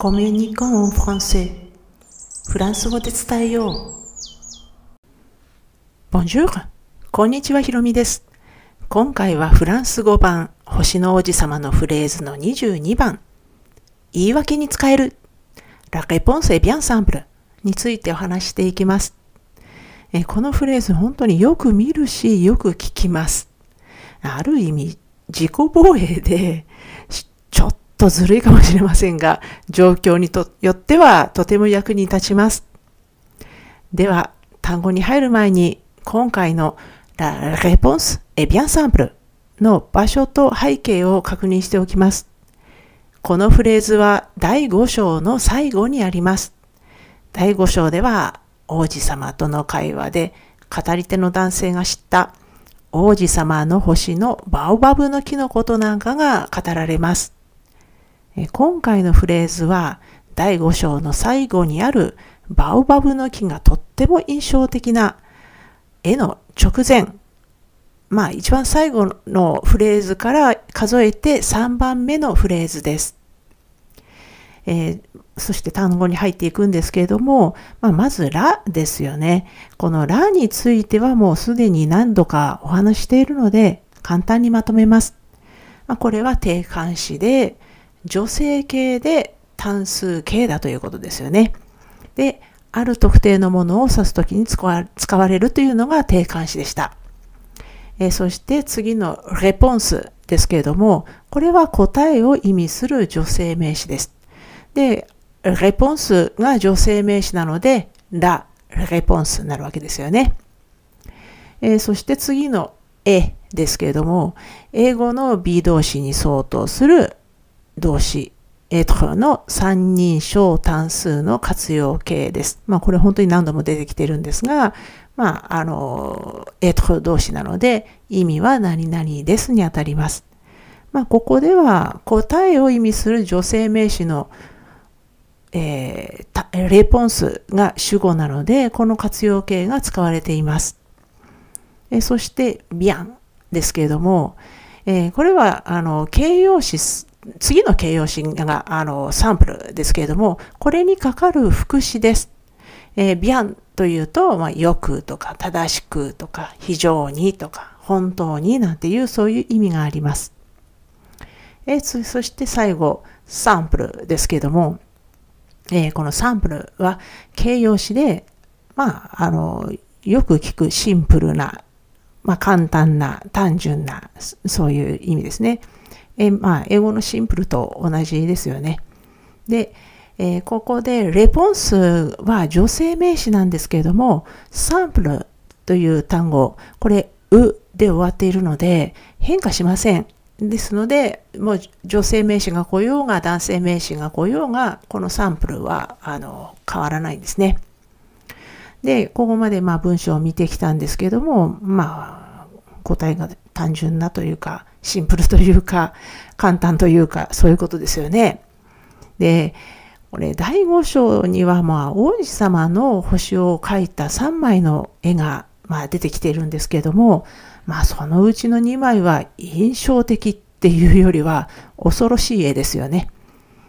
コミュニコンフランセフランス語で伝えよう。Bonjour! こんにちは、ひろみです。今回はフランス語版星の王子様のフレーズの22番言い訳に使える La réponse est bien simple についてお話していきます。このフレーズ本当によく見るしよく聞きます。ある意味自己防衛でちょっとずるいかもしれませんが、状況によってはとても役に立ちます。では、単語に入る前に、今回の La réponse est bien simple の場所と背景を確認しておきます。このフレーズは第5章の最後にあります。第5章では王子様との会話で語り手の男性が知った王子様の星のバオバブの木のことなんかが語られます。今回のフレーズは第5章の最後にあるバオバブの木がとっても印象的な絵の直前、まあ一番最後のフレーズから数えて3番目のフレーズです。えー、そして単語に入っていくんですけれども、まあ、まずラですよね。このラについてはもうすでに何度かお話しているので簡単にまとめます。まあ、これは定冠詞で、女性形で単数形だということですよね。で、ある特定のものを指すときに使われるというのが定冠詞でした。え、そして次のレポンスですけれども、これは答えを意味する女性名詞です。で、レポンスが女性名詞なので、ラ、レポンスになるわけですよね。え、そして次のえですけれども、英語の B 動詞に相当する動詞、エトロの三人称単数の活用形です。まあこれ本当に何度も出てきてるんですが、まああの、エトロ動詞なので意味は何々ですにあたります。まあここでは答えを意味する女性名詞のえー、レポンスが主語なので、この活用形が使われています。えそして、ビアンですけれども、えー、これは、あの、形容詞、次の形容詞が、あの、サンプルですけれども、これにかかる副詞です。えー、ビアンというと、まあ、よくとか、正しくとか、非常にとか、本当になんていう、そういう意味があります。え、そして最後、サンプルですけども、えー、このサンプルは形容詞で、まあ、あの、よく聞くシンプルな、まあ、簡単な、単純な、そういう意味ですね。え、まあ、英語のシンプルと同じですよね。で、えー、ここで、レポンスは女性名詞なんですけれども、サンプルという単語、これ、うで終わっているので、変化しません。ですので、もう女性名詞が来ようが男性名詞が来ようが、このサンプルはあの変わらないんですね。で、ここまでまあ文章を見てきたんですけども、まあ、答えが単純なというか、シンプルというか、簡単というか、そういうことですよね。で、これ、第5章には、まあ、王子様の星を描いた3枚の絵が、まあ、出てきているんですけども、まあそのうちの2枚は印象的っていうよりは恐ろしい絵ですよね。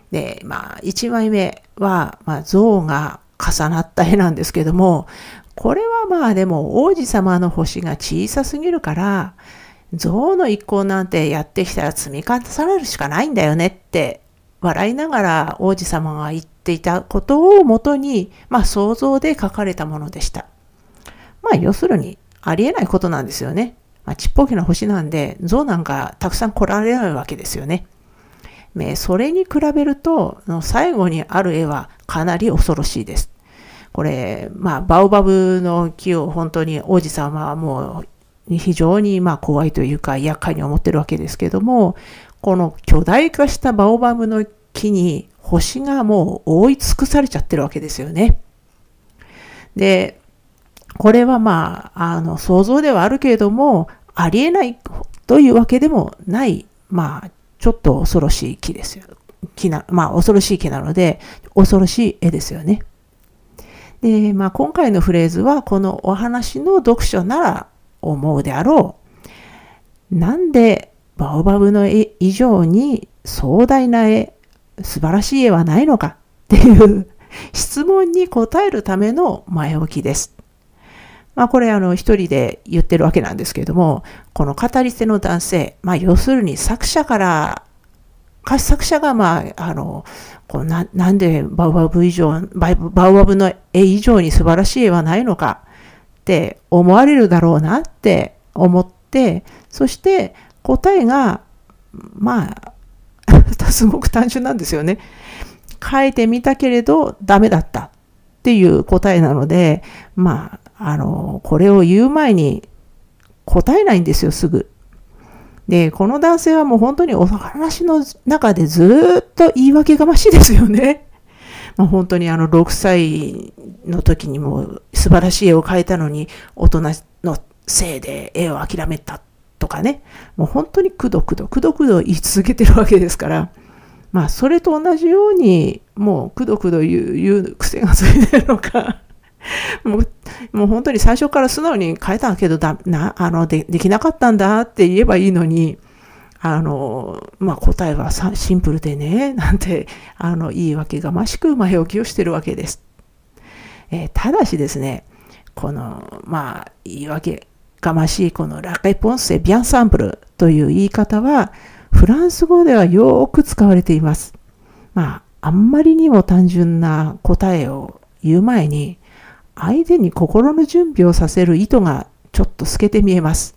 で、まあ1枚目は、まあ像が重なった絵なんですけども、これはまあでも王子様の星が小さすぎるから、像の一行なんてやってきたら積み重ねるしかないんだよねって笑いながら王子様が言っていたことをもとに、まあ想像で書かれたものでした。まあ要するにありえないことなんですよね。まあ、ちっぽけな星なんで、象なんかたくさん来られないわけですよね。それに比べると、最後にある絵はかなり恐ろしいです。これ、まあ、バオバブの木を本当に王子様はもう非常にまあ怖いというか厄介に思ってるわけですけども、この巨大化したバオバブの木に星がもう覆い尽くされちゃってるわけですよね。で、これはまあ、あの、想像ではあるけれども、ありえないというわけでもない、まあ、ちょっと恐ろしい木ですよ。木な、まあ、恐ろしい木なので、恐ろしい絵ですよね。で、まあ、今回のフレーズは、このお話の読書なら思うであろう。なんで、バオバブの絵以上に壮大な絵、素晴らしい絵はないのかっていう質問に答えるための前置きです。まあこれあの一人で言ってるわけなんですけれども、この語り手の男性、まあ要するに作者から作者がまあ、あの、こうななんでバウバブ以上、バウバブの絵以上に素晴らしい絵はないのかって思われるだろうなって思って、そして答えが、まあ、すごく単純なんですよね。書いてみたけれどダメだったっていう答えなので、まあ、あの、これを言う前に答えないんですよ、すぐ。で、この男性はもう本当にお話の中でずっと言い訳がましいですよね。まあ、本当にあの6歳の時にも素晴らしい絵を描いたのに大人のせいで絵を諦めたとかね。もう本当にくどくど、くどくど言い続けてるわけですから。まあそれと同じようにもうくどくど言う言う癖がついてるのか もうもう本当に最初から素直に変えたけどだなあのでできなかったんだって言えばいいのに、あの、まあ、答えはシンプルでね、なんて、あの、言い訳がましく前置きをしてるわけです。えー、ただしですね、この、まあ、言い訳がましいこのラレポンセビアンサンプルという言い方は、フランス語ではよく使われています。まあ、あんまりにも単純な答えを言う前に、相手に心の準備をさせる意図がちょっと透けて見えます。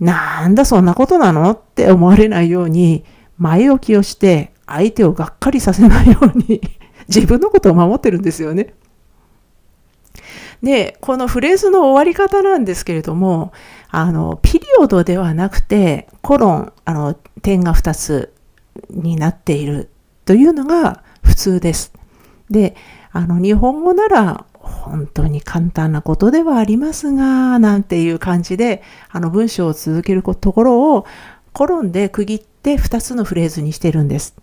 なんだそんなことなのって思われないように前置きをして相手をがっかりさせないように 自分のことを守ってるんですよね。で、このフレーズの終わり方なんですけれども、あの、ピリオドではなくて、コロン、あの、点が2つになっているというのが普通です。で、あの、日本語なら本当に簡単なことではありますが、なんていう感じで、あの文章を続けるところをコロンで区切って2つのフレーズにしてるんです。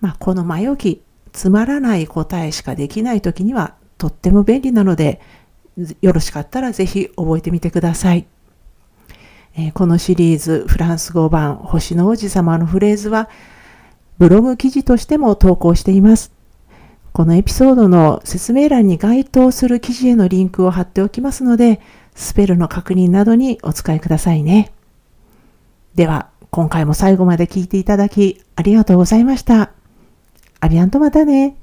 まあ、この前置き、つまらない答えしかできない時にはとっても便利なので、よろしかったらぜひ覚えてみてください。えー、このシリーズフランス語版星の王子様のフレーズはブログ記事としても投稿しています。このエピソードの説明欄に該当する記事へのリンクを貼っておきますので、スペルの確認などにお使いくださいね。では、今回も最後まで聞いていただきありがとうございました。アビアンとまたね。